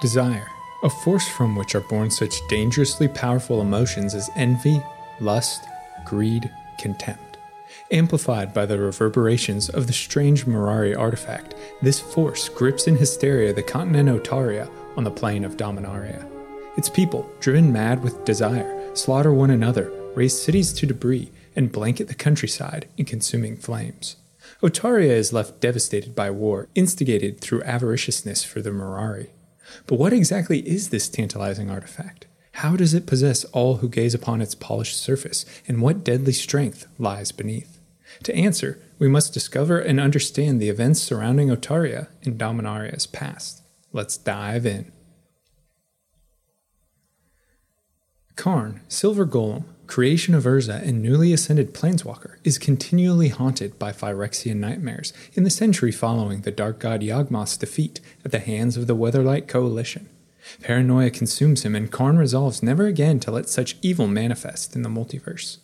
Desire, a force from which are born such dangerously powerful emotions as envy, lust, greed, contempt. Amplified by the reverberations of the strange Mirari artifact, this force grips in hysteria the continent Otaria on the plane of Dominaria. Its people, driven mad with desire, slaughter one another, raze cities to debris, and blanket the countryside in consuming flames. Otaria is left devastated by war, instigated through avariciousness for the Mirari. But what exactly is this tantalizing artifact? How does it possess all who gaze upon its polished surface, and what deadly strength lies beneath? To answer, we must discover and understand the events surrounding Otaria and Dominaria's past. Let's dive in. Karn, Silver Golem, creation of Urza and newly ascended Planeswalker, is continually haunted by Phyrexian nightmares in the century following the Dark God Yawgmoth's defeat at the hands of the Weatherlight Coalition. Paranoia consumes him, and Karn resolves never again to let such evil manifest in the multiverse.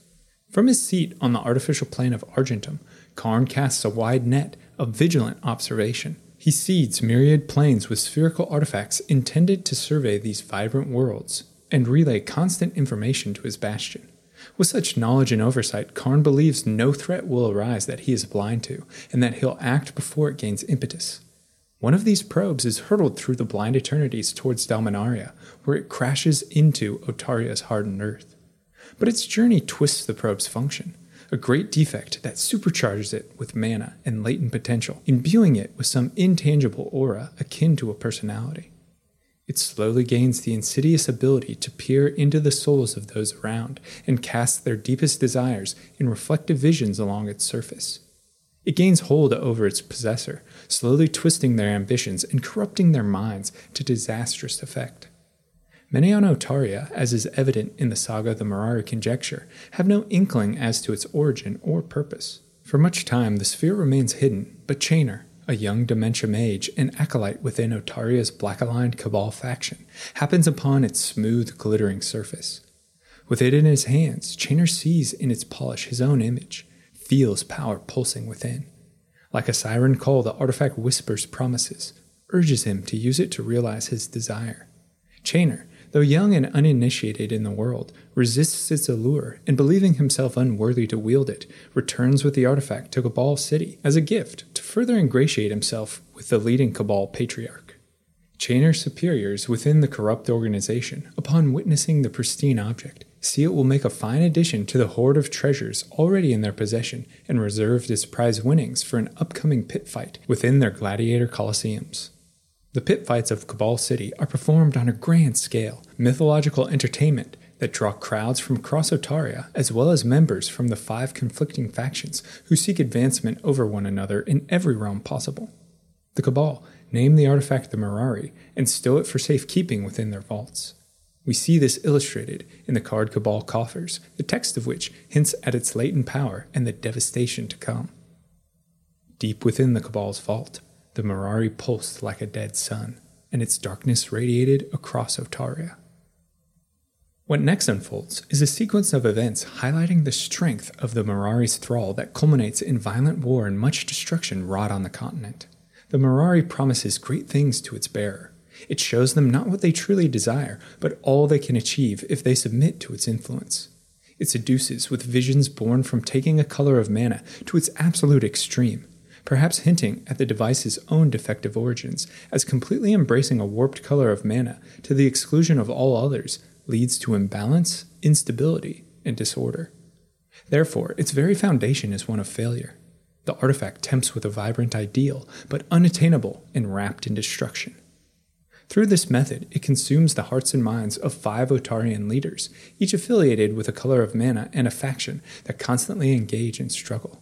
From his seat on the artificial plane of Argentum, Karn casts a wide net of vigilant observation. He seeds myriad planes with spherical artifacts intended to survey these vibrant worlds and relay constant information to his bastion. With such knowledge and oversight, Karn believes no threat will arise that he is blind to, and that he'll act before it gains impetus. One of these probes is hurtled through the blind eternities towards Dominaria, where it crashes into Otaria's hardened earth. But its journey twists the probe's function, a great defect that supercharges it with mana and latent potential, imbuing it with some intangible aura akin to a personality. It slowly gains the insidious ability to peer into the souls of those around and cast their deepest desires in reflective visions along its surface. It gains hold over its possessor, slowly twisting their ambitions and corrupting their minds to disastrous effect. Many on Otaria, as is evident in the saga the Mirari conjecture, have no inkling as to its origin or purpose. For much time, the sphere remains hidden, but Chainer, a young dementia mage, an acolyte within Otaria's black aligned Cabal faction, happens upon its smooth, glittering surface. With it in his hands, Chainer sees in its polish his own image, feels power pulsing within. Like a siren call, the artifact whispers promises, urges him to use it to realize his desire. Chainer, though young and uninitiated in the world, resists its allure and, believing himself unworthy to wield it, returns with the artifact to Cabal City as a gift to further ingratiate himself with the leading Cabal patriarch. Chainer's superiors within the corrupt organization, upon witnessing the pristine object, see it will make a fine addition to the hoard of treasures already in their possession and reserved as prize winnings for an upcoming pit fight within their gladiator coliseums. The pit fights of Cabal City are performed on a grand scale, mythological entertainment that draw crowds from across Otaria as well as members from the five conflicting factions who seek advancement over one another in every realm possible. The Cabal name the artifact the Mirari and stow it for safekeeping within their vaults. We see this illustrated in the card Cabal coffers, the text of which hints at its latent power and the devastation to come. Deep within the Cabal's vault, the Mirari pulsed like a dead sun, and its darkness radiated across Otaria. What next unfolds is a sequence of events highlighting the strength of the Mirari's thrall that culminates in violent war and much destruction wrought on the continent. The Mirari promises great things to its bearer. It shows them not what they truly desire, but all they can achieve if they submit to its influence. It seduces with visions born from taking a color of mana to its absolute extreme, perhaps hinting at the device's own defective origins, as completely embracing a warped color of mana to the exclusion of all others leads to imbalance, instability, and disorder. Therefore, its very foundation is one of failure. The artifact tempts with a vibrant ideal, but unattainable and wrapped in destruction. Through this method, it consumes the hearts and minds of five Otarian leaders, each affiliated with a color of mana and a faction that constantly engage in struggle.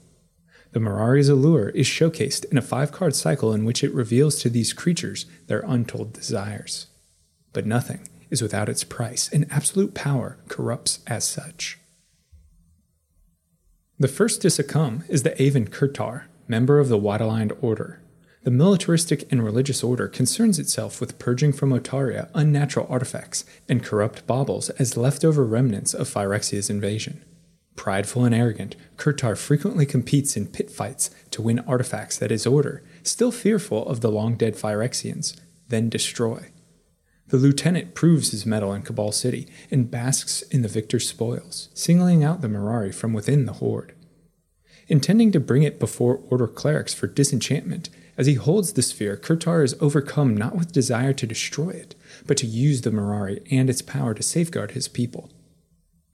The Mirari's allure is showcased in a five card cycle in which it reveals to these creatures their untold desires. But nothing is without its price, and absolute power corrupts as such. The first to succumb is the Aven Kirtar, member of the White-Aligned Order. The militaristic and religious order concerns itself with purging from Otaria unnatural artifacts and corrupt baubles as leftover remnants of Phyrexia's invasion. Prideful and arrogant, Kirtar frequently competes in pit fights to win artifacts that his order, still fearful of the long dead Phyrexians, then destroy. The lieutenant proves his mettle in Cabal City and basks in the victor's spoils, singling out the Mirari from within the horde. Intending to bring it before Order clerics for disenchantment, as he holds the sphere, Kirtar is overcome not with desire to destroy it, but to use the Mirari and its power to safeguard his people.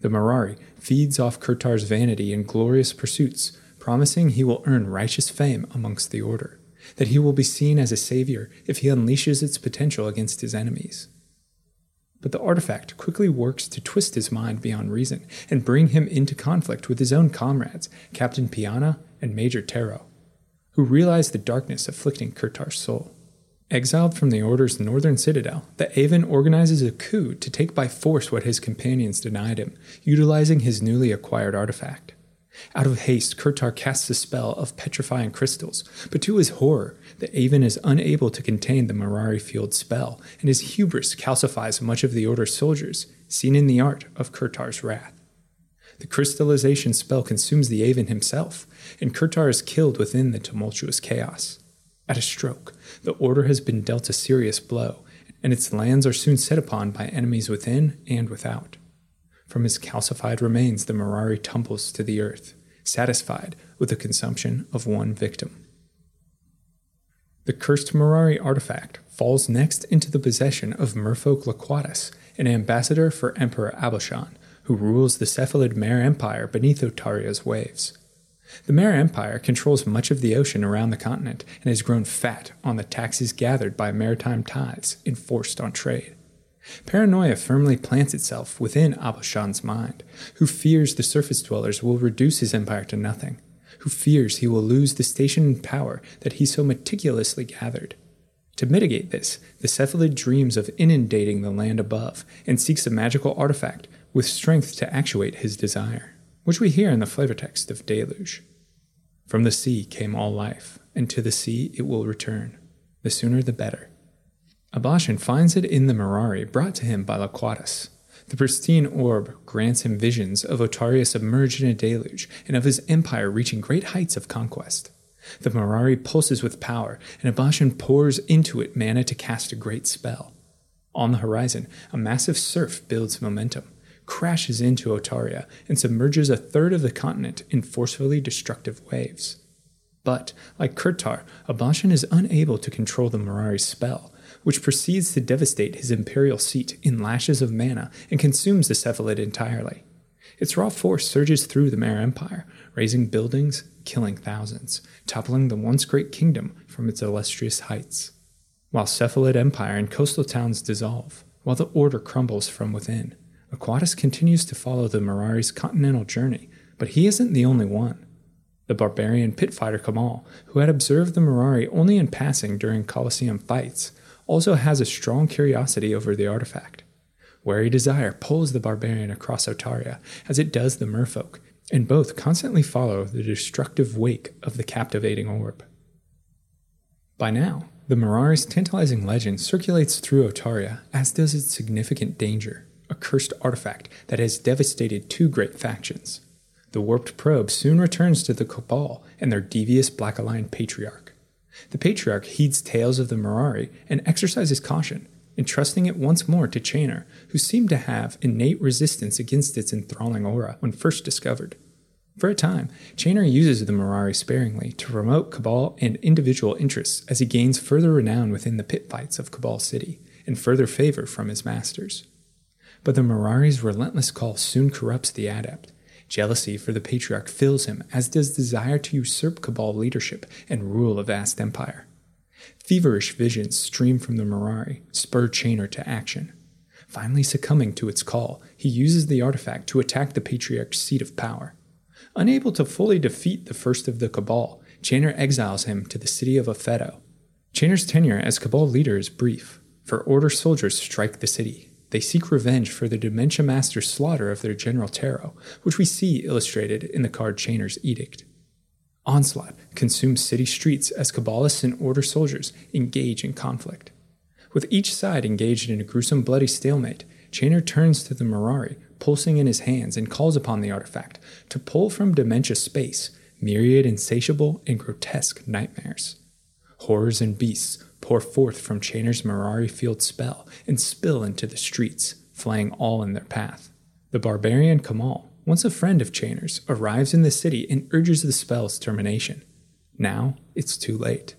The Mirari feeds off Kirtar's vanity and glorious pursuits, promising he will earn righteous fame amongst the Order, that he will be seen as a savior if he unleashes its potential against his enemies. But the artifact quickly works to twist his mind beyond reason and bring him into conflict with his own comrades, Captain Pianna and Major Teroh who realize the darkness afflicting Kirtar's soul. Exiled from the Order's northern citadel, the Aven organizes a coup to take by force what his companions denied him, utilizing his newly acquired artifact. Out of haste, Kirtar casts a spell of petrifying crystals, but to his horror, the Aven is unable to contain the Mirari fueled spell, and his hubris calcifies much of the Order's soldiers, seen in the art of Kirtar's wrath. The crystallization spell consumes the Aven himself, and Kirtar is killed within the tumultuous chaos. At a stroke, the Order has been dealt a serious blow, and its lands are soon set upon by enemies within and without. From his calcified remains, the Mirari tumbles to the earth, satisfied with the consumption of one victim. The cursed Mirari artifact falls next into the possession of Merfolk Laquatus, an ambassador for Emperor Aboshan, who rules the cephalid Mare Empire beneath Otaria's waves. The Mare Empire controls much of the ocean around the continent and has grown fat on the taxes gathered by maritime tithes enforced on trade. Paranoia firmly plants itself within Aboshan's mind, who fears the surface dwellers will reduce his empire to nothing, who fears he will lose the station and power that he so meticulously gathered. To mitigate this, the cephalid dreams of inundating the land above and seeks a magical artifact with strength to actuate his desire, which we hear in the flavor text of Deluge. From the sea came all life, and to the sea it will return. The sooner the better. Aboshan finds it in the Mirari brought to him by Laquatus. The pristine orb grants him visions of Otaria submerged in a deluge and of his empire reaching great heights of conquest. The Mirari pulses with power, and Aboshan pours into it mana to cast a great spell. On the horizon, a massive surf builds momentum crashes into Otaria and submerges a third of the continent in forcefully destructive waves. But, like Kirtar, Aboshan is unable to control the Mirari's spell, which proceeds to devastate his imperial seat in lashes of mana and consumes the cephalid entirely. Its raw force surges through the Mare Empire, razing buildings, killing thousands, toppling the once great kingdom from its illustrious heights. While cephalid empire and coastal towns dissolve, while the order crumbles from within, Laquatus continues to follow the Mirari's continental journey, but he isn't the only one. The barbarian pit fighter Kamahl, who had observed the Mirari only in passing during Colosseum fights, also has a strong curiosity over the artifact. Wary desire pulls the barbarian across Otaria, as it does the merfolk, and both constantly follow the destructive wake of the captivating orb. By now, the Mirari's tantalizing legend circulates through Otaria, as does its significant danger a cursed artifact that has devastated two great factions. The warped probe soon returns to the Cabal and their devious Black Aligned Patriarch. The Patriarch heeds tales of the Mirari and exercises caution, entrusting it once more to Chainer, who seemed to have innate resistance against its enthralling aura when first discovered. For a time, Chainer uses the Mirari sparingly to promote Cabal and individual interests as he gains further renown within the pit fights of Cabal City and further favor from his masters. But the Mirari's relentless call soon corrupts the adept. Jealousy for the patriarch fills him, as does desire to usurp Cabal leadership and rule a vast empire. Feverish visions stream from the Mirari, spur Chainer to action. Finally succumbing to its call, he uses the artifact to attack the patriarch's seat of power. Unable to fully defeat the first of the Cabal, Chainer exiles him to the city of Aphetto. Chainer's tenure as Cabal leader is brief, for Order soldiers strike the city, they seek revenge for the Dementia Master's slaughter of their General Teroh, which we see illustrated in the card Chainer's Edict. Onslaught consumes city streets as Cabalists and Order soldiers engage in conflict. With each side engaged in a gruesome bloody stalemate, Chainer turns to the Mirari, pulsing in his hands, and calls upon the artifact to pull from Dementia space myriad insatiable and grotesque nightmares. Horrors and beasts pour forth from Chainer's Mirari Field spell and spill into the streets, flaying all in their path. The barbarian Kamahl, once a friend of Chainer's, arrives in the city and urges the spell's termination. Now, it's too late.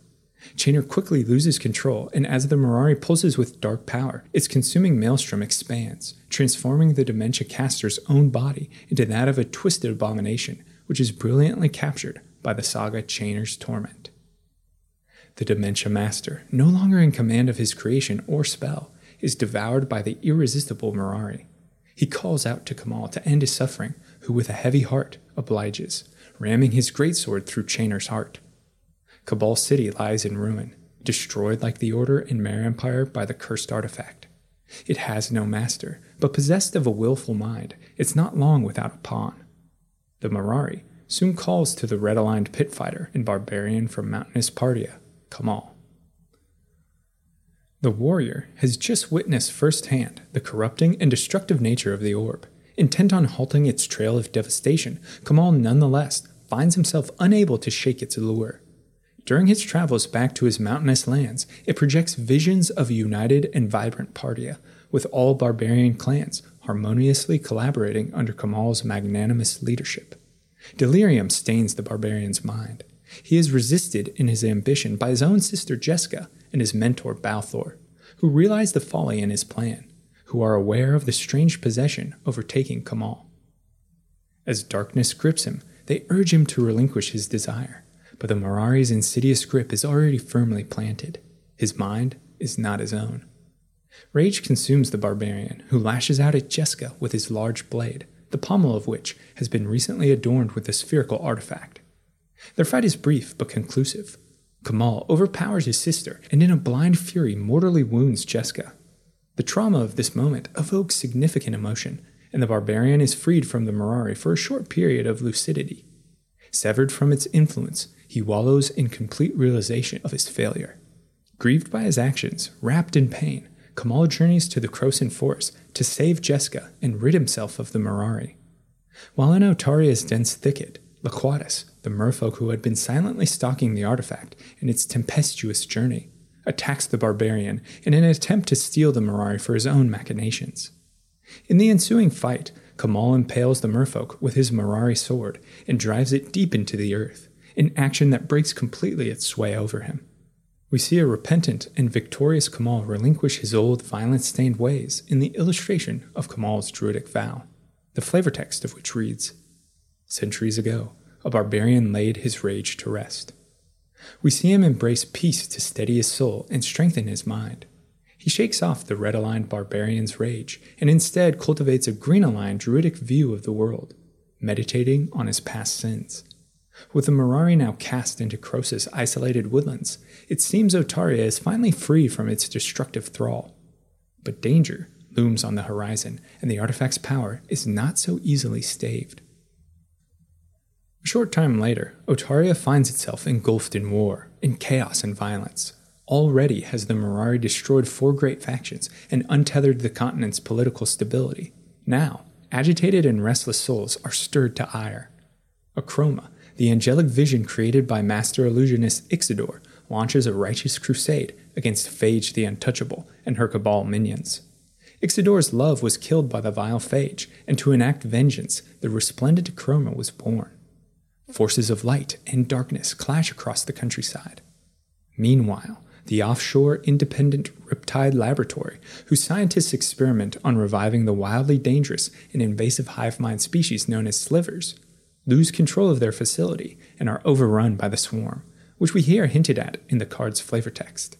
Chainer quickly loses control, and as the Mirari pulses with dark power, its consuming maelstrom expands, transforming the Dementia caster's own body into that of a twisted abomination, which is brilliantly captured by the saga Chainer's Torment. The Dementia Master, no longer in command of his creation or spell, is devoured by the irresistible Mirari. He calls out to Kamahl to end his suffering, who with a heavy heart obliges, ramming his greatsword through Chainer's heart. Cabal City lies in ruin, destroyed like the Order and Mare Empire by the cursed artifact. It has no master, but possessed of a willful mind, it's not long without a pawn. The Mirari soon calls to the red aligned pit fighter and barbarian from mountainous Partia, Kamahl. The warrior has just witnessed firsthand the corrupting and destructive nature of the orb. Intent on halting its trail of devastation, Kamahl nonetheless finds himself unable to shake its allure. During his travels back to his mountainous lands, it projects visions of a united and vibrant Partia, with all barbarian clans harmoniously collaborating under Kamahl's magnanimous leadership. Delirium stains the barbarian's mind. He is resisted in his ambition by his own sister Jeska and his mentor Balthor, who realize the folly in his plan, who are aware of the strange possession overtaking Kamahl. As darkness grips him, they urge him to relinquish his desire but the Mirari's insidious grip is already firmly planted. His mind is not his own. Rage consumes the barbarian, who lashes out at Jeska with his large blade, the pommel of which has been recently adorned with a spherical artifact. Their fight is brief but conclusive. Kamahl overpowers his sister and, in a blind fury, mortally wounds Jeska. The trauma of this moment evokes significant emotion, and the barbarian is freed from the Mirari for a short period of lucidity. Severed from its influence, he wallows in complete realization of his failure. Grieved by his actions, wrapped in pain, Kamahl journeys to the Krosan forest to save Jeska and rid himself of the Mirari. While in Otaria's dense thicket, Laquatus, the merfolk who had been silently stalking the artifact in its tempestuous journey, attacks the barbarian in an attempt to steal the Mirari for his own machinations. In the ensuing fight, Kamahl impales the merfolk with his Mirari sword and drives it deep into the earth an action that breaks completely its sway over him. We see a repentant and victorious Kamahl relinquish his old violence stained ways in the illustration of Kamahl's druidic vow, the flavor text of which reads Centuries ago, a barbarian laid his rage to rest. We see him embrace peace to steady his soul and strengthen his mind. He shakes off the red aligned barbarian's rage and instead cultivates a green aligned druidic view of the world, meditating on his past sins. With the Mirari now cast into Krosa's isolated woodlands, it seems Otaria is finally free from its destructive thrall. But danger looms on the horizon, and the artifact's power is not so easily staved. A short time later, Otaria finds itself engulfed in war, in chaos and violence. Already has the Mirari destroyed four great factions and untethered the continent's political stability. Now, agitated and restless souls are stirred to ire. Akroma, the angelic vision created by master illusionist Ixidor launches a righteous crusade against Phage the Untouchable and her cabal minions. Ixidor's love was killed by the vile Phage, and to enact vengeance, the resplendent Akroma was born. Forces of light and darkness clash across the countryside. Meanwhile, the offshore independent Riptide Laboratory, whose scientists experiment on reviving the wildly dangerous and invasive hive mind species known as slivers, lose control of their facility and are overrun by the swarm, which we hear hinted at in the card's flavor text.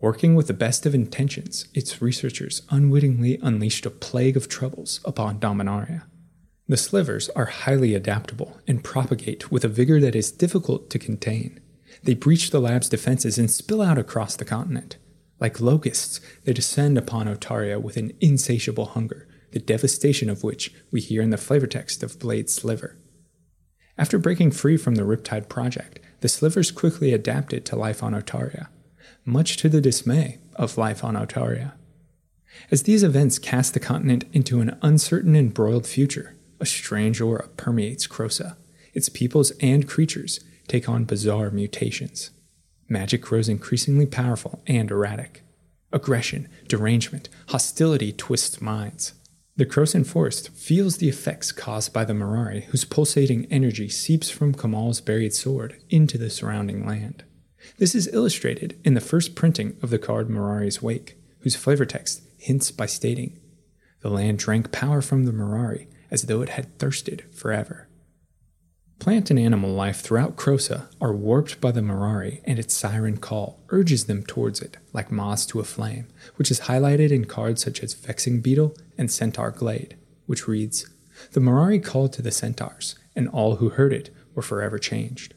Working with the best of intentions, its researchers unwittingly unleashed a plague of troubles upon Dominaria. The slivers are highly adaptable and propagate with a vigor that is difficult to contain. They breach the lab's defenses and spill out across the continent. Like locusts, they descend upon Otaria with an insatiable hunger, the devastation of which we hear in the flavor text of Blade Sliver. After breaking free from the Riptide project, the Slivers quickly adapted to life on Otaria, much to the dismay of life on Otaria. As these events cast the continent into an uncertain and broiled future, a strange aura permeates Krosa. Its peoples and creatures take on bizarre mutations. Magic grows increasingly powerful and erratic. Aggression, derangement, hostility twist minds. The Krosan forest feels the effects caused by the Mirari, whose pulsating energy seeps from Kamahl's buried sword into the surrounding land. This is illustrated in the first printing of the card Mirari's Wake, whose flavor text hints by stating, The land drank power from the Mirari as though it had thirsted forever. Plant and animal life throughout Krosa are warped by the Mirari, and its siren call urges them towards it, like moths to a flame, which is highlighted in cards such as Vexing Beetle and Centaur Glade, which reads The Mirari called to the centaurs, and all who heard it were forever changed.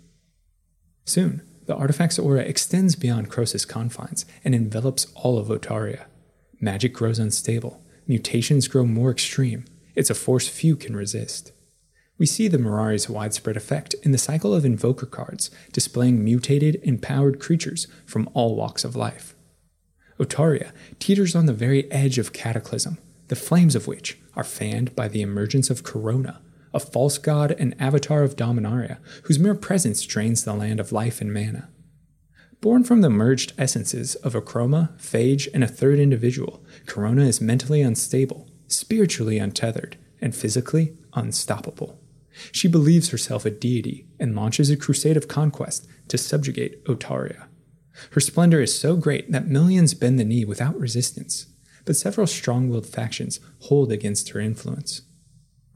Soon, the artifact's aura extends beyond Krosa's confines and envelops all of Otaria. Magic grows unstable, mutations grow more extreme, it's a force few can resist. We see the Mirari's widespread effect in the cycle of invoker cards displaying mutated, empowered creatures from all walks of life. Otaria teeters on the very edge of cataclysm, the flames of which are fanned by the emergence of Karona, a false god and avatar of Dominaria, whose mere presence drains the land of life and mana. Born from the merged essences of Akroma, Phage, and a third individual, Karona is mentally unstable, spiritually untethered, and physically unstoppable. She believes herself a deity and launches a crusade of conquest to subjugate Otaria. Her splendor is so great that millions bend the knee without resistance, but several strong willed factions hold against her influence.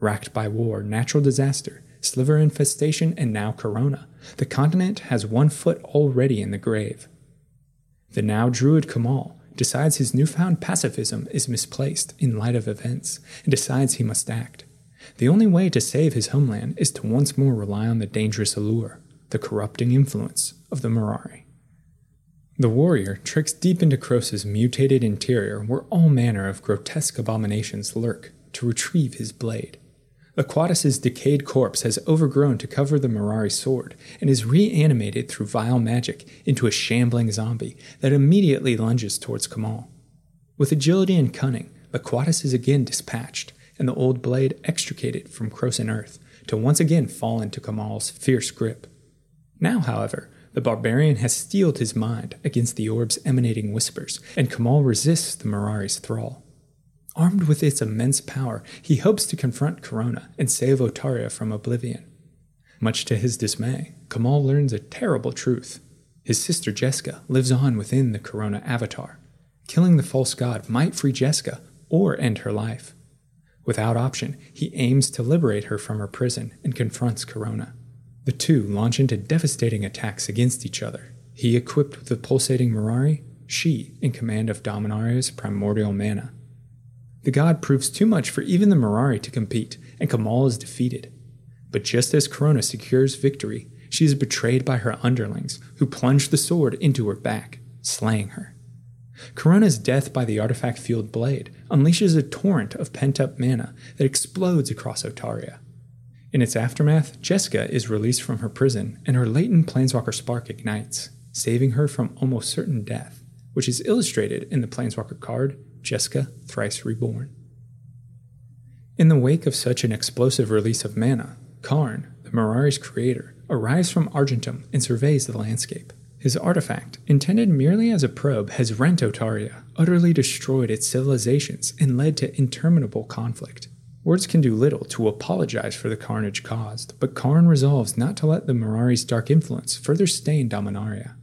Racked by war, natural disaster, sliver infestation, and now Karona, the continent has one foot already in the grave. The now druid Kamahl decides his newfound pacifism is misplaced in light of events and decides he must act. The only way to save his homeland is to once more rely on the dangerous allure, the corrupting influence of the Mirari. The warrior tricks deep into Krosa's mutated interior where all manner of grotesque abominations lurk to retrieve his blade. Aquatus's decayed corpse has overgrown to cover the Mirari sword and is reanimated through vile magic into a shambling zombie that immediately lunges towards Kamahl. With agility and cunning, Aquatus is again dispatched, and the old blade extricated from Krosan earth to once again fall into Kamahl's fierce grip. Now, however, the barbarian has steeled his mind against the orb's emanating whispers, and Kamahl resists the Mirari's thrall. Armed with its immense power, he hopes to confront Karona and save Otaria from oblivion. Much to his dismay, Kamahl learns a terrible truth. His sister Jeska lives on within the Karona avatar. Killing the false god might free Jeska or end her life. Without option, he aims to liberate her from her prison and confronts Karona. The two launch into devastating attacks against each other. He equipped with the pulsating Mirari, she in command of Dominaria's primordial mana. The god proves too much for even the Mirari to compete, and Kamahl is defeated. But just as Karona secures victory, she is betrayed by her underlings, who plunge the sword into her back, slaying her. Karona's death by the artifact fueled blade unleashes a torrent of pent up mana that explodes across Otaria. In its aftermath, Jeska is released from her prison and her latent Planeswalker spark ignites, saving her from almost certain death, which is illustrated in the Planeswalker card Jeska Thrice Reborn. In the wake of such an explosive release of mana, Karn, the Mirari's creator, arrives from Argentum and surveys the landscape. His artifact, intended merely as a probe, has rent Otaria, utterly destroyed its civilizations, and led to interminable conflict. Words can do little to apologize for the carnage caused, but Karn resolves not to let the Mirari's dark influence further stain Dominaria.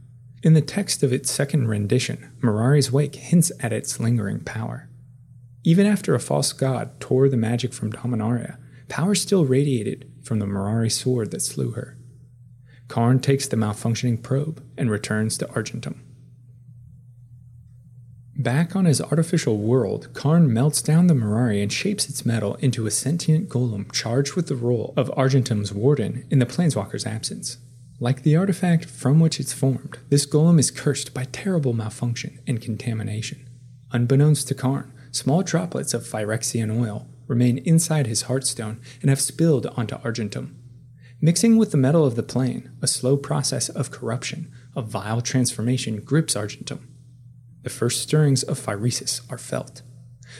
In the text of its second rendition, Mirari's Wake hints at its lingering power. Even after a false god tore the magic from Dominaria, power still radiated from the Mirari sword that slew her. Karn takes the malfunctioning probe and returns to Argentum. Back on his artificial world, Karn melts down the Mirari and shapes its metal into a sentient golem charged with the role of Argentum's warden in the Planeswalker's absence. Like the artifact from which it's formed, this golem is cursed by terrible malfunction and contamination. Unbeknownst to Karn, small droplets of Phyrexian oil remain inside his heartstone and have spilled onto Argentum. Mixing with the metal of the plane, a slow process of corruption, a vile transformation grips Argentum. The first stirrings of Phyresis are felt.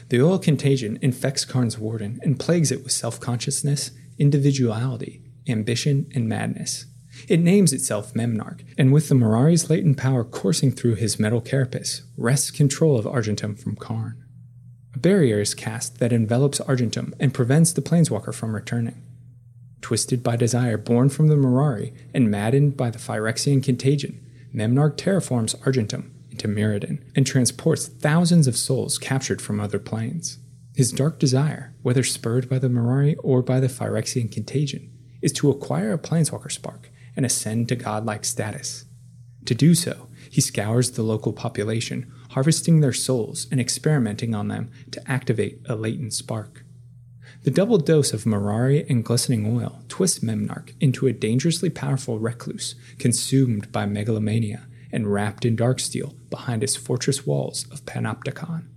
The oil contagion infects Karn's warden and plagues it with self consciousness, individuality, ambition, and madness. It names itself Memnarch, and with the Mirari's latent power coursing through his metal carapace, wrests control of Argentum from Karn. A barrier is cast that envelops Argentum and prevents the Planeswalker from returning. Twisted by desire born from the Mirari and maddened by the Phyrexian contagion, Memnarch terraforms Argentum into Mirrodin and transports thousands of souls captured from other planes. His dark desire, whether spurred by the Mirari or by the Phyrexian contagion, is to acquire a Planeswalker spark and ascend to godlike status. To do so, he scours the local population, harvesting their souls and experimenting on them to activate a latent spark. The double dose of Mirari and glistening oil twists Memnarch into a dangerously powerful recluse, consumed by megalomania and wrapped in darksteel behind his fortress walls of Panopticon.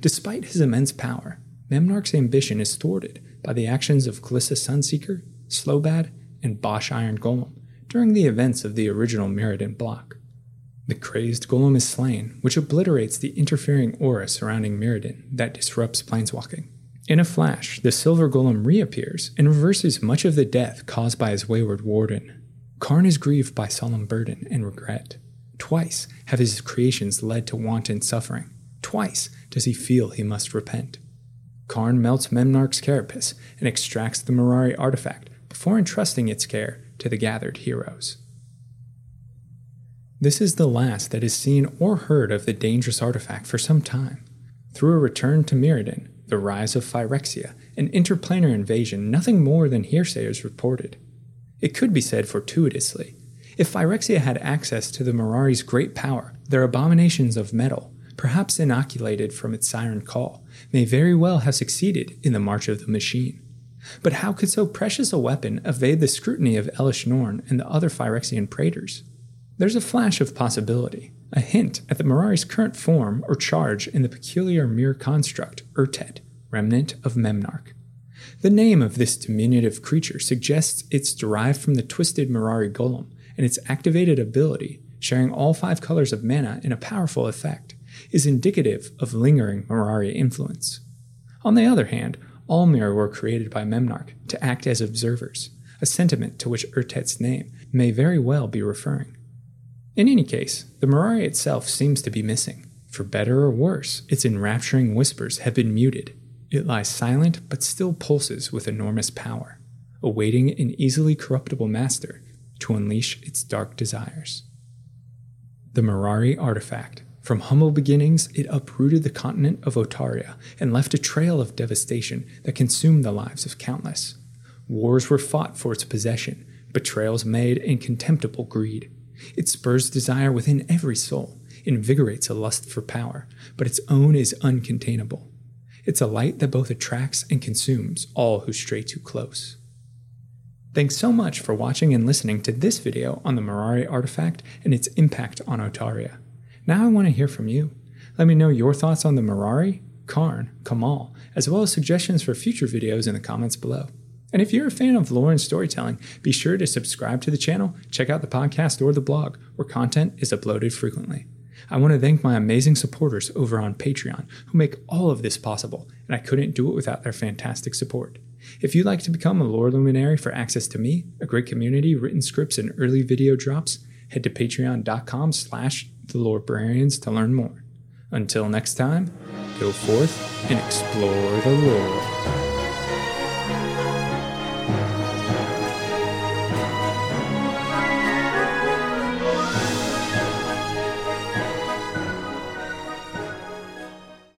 Despite his immense power, Memnarch's ambition is thwarted by the actions of Glissa Sunseeker, Slobad, and Bosh Iron Golem during the events of the original Mirrodin block. The crazed golem is slain, which obliterates the interfering aura surrounding Mirrodin that disrupts planeswalking. In a flash, the silver golem reappears and reverses much of the death caused by his wayward warden. Karn is grieved by solemn burden and regret. Twice have his creations led to wanton suffering. Twice does he feel he must repent. Karn melts Memnarch's carapace and extracts the Mirari artifact before entrusting its care to the gathered heroes. This is the last that is seen or heard of the dangerous artifact for some time. Through a return to Mirrodin, the rise of Phyrexia, an interplanar invasion, nothing more than hearsay is reported. It could be said fortuitously. If Phyrexia had access to the Mirari's great power, their abominations of metal, perhaps inoculated from its siren call, may very well have succeeded in the march of the machine. But how could so precious a weapon evade the scrutiny of Elesh Norn and the other Phyrexian praetors? There's a flash of possibility, a hint at the Mirari's current form or charge in the peculiar Myr construct, Urtet, remnant of Memnarch. The name of this diminutive creature suggests it's derived from the twisted Mirari Golem and its activated ability, sharing all five colors of mana in a powerful effect, is indicative of lingering Mirari influence. On the other hand, all Myr were created by Memnarch to act as observers, a sentiment to which Urtet's name may very well be referring. In any case, the Mirari itself seems to be missing. For better or worse, its enrapturing whispers have been muted. It lies silent but still pulses with enormous power, awaiting an easily corruptible master to unleash its dark desires. The Mirari Artifact from humble beginnings, it uprooted the continent of Otaria and left a trail of devastation that consumed the lives of countless. Wars were fought for its possession, betrayals made in contemptible greed. It spurs desire within every soul, invigorates a lust for power, but its own is uncontainable. It's a light that both attracts and consumes all who stray too close. Thanks so much for watching and listening to this video on the Mirari artifact and its impact on Otaria. Now I want to hear from you. Let me know your thoughts on the Mirari, Karn, Kamahl, as well as suggestions for future videos in the comments below. And if you're a fan of lore and storytelling, be sure to subscribe to the channel, check out the podcast or the blog, where content is uploaded frequently. I want to thank my amazing supporters over on Patreon who make all of this possible, and I couldn't do it without their fantastic support. If you'd like to become a lore luminary for access to me, a great community, written scripts, and early video drops, head to patreon.com slash the Lorebrarians to learn more. Until next time, go forth and explore the lore.